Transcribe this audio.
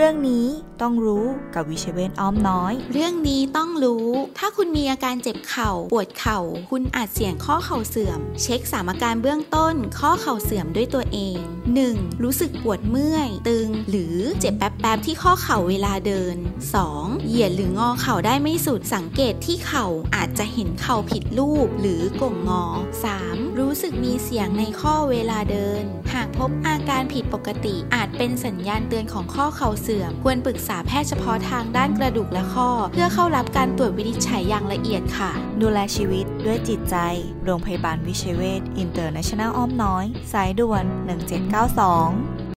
เรื่องนี้ต้องรู้กับวิเชเวนอ้อมน้อย เรื่องนี้ต้องรู้ ถ้าคุณมีอาการเจ็บเข่า ปวดเข่า คุณอาจเสี่ยงข้อเข่าเสื่อม เช็คสามอาการเบื้องต้น ข้อเข่าเสื่อมด้วยตัวเอง 1. รู้สึกปวดเมื่อย ตึง หรือเจ็บแป๊บๆที่ข้อเข่าเวลาเดิน 2. เหยียดหรืองอเข่าได้ไม่สุด สังเกตที่เข่าอาจจะเห็นเข่าผิดรูป หรือก่งงอ 3. รู้สึกมีเสียงในข้อเวลาเดินหากพบอาการผิดปกติ อาจเป็นสัญญาณเตือนของข้อเข่าเสื่อม ควรปรึกษาแพทย์เฉพาะทางด้านกระดูกและข้อ เพื่อเข้ารับการตรวจวินิจฉัยอย่างละเอียดค่ะ ดูแลชีวิตด้วยจิตใจ โรงพยาบาลวิชัยเวชอินเตอร์เนชั่นแนลอ้อมน้อย สายด่วน 1792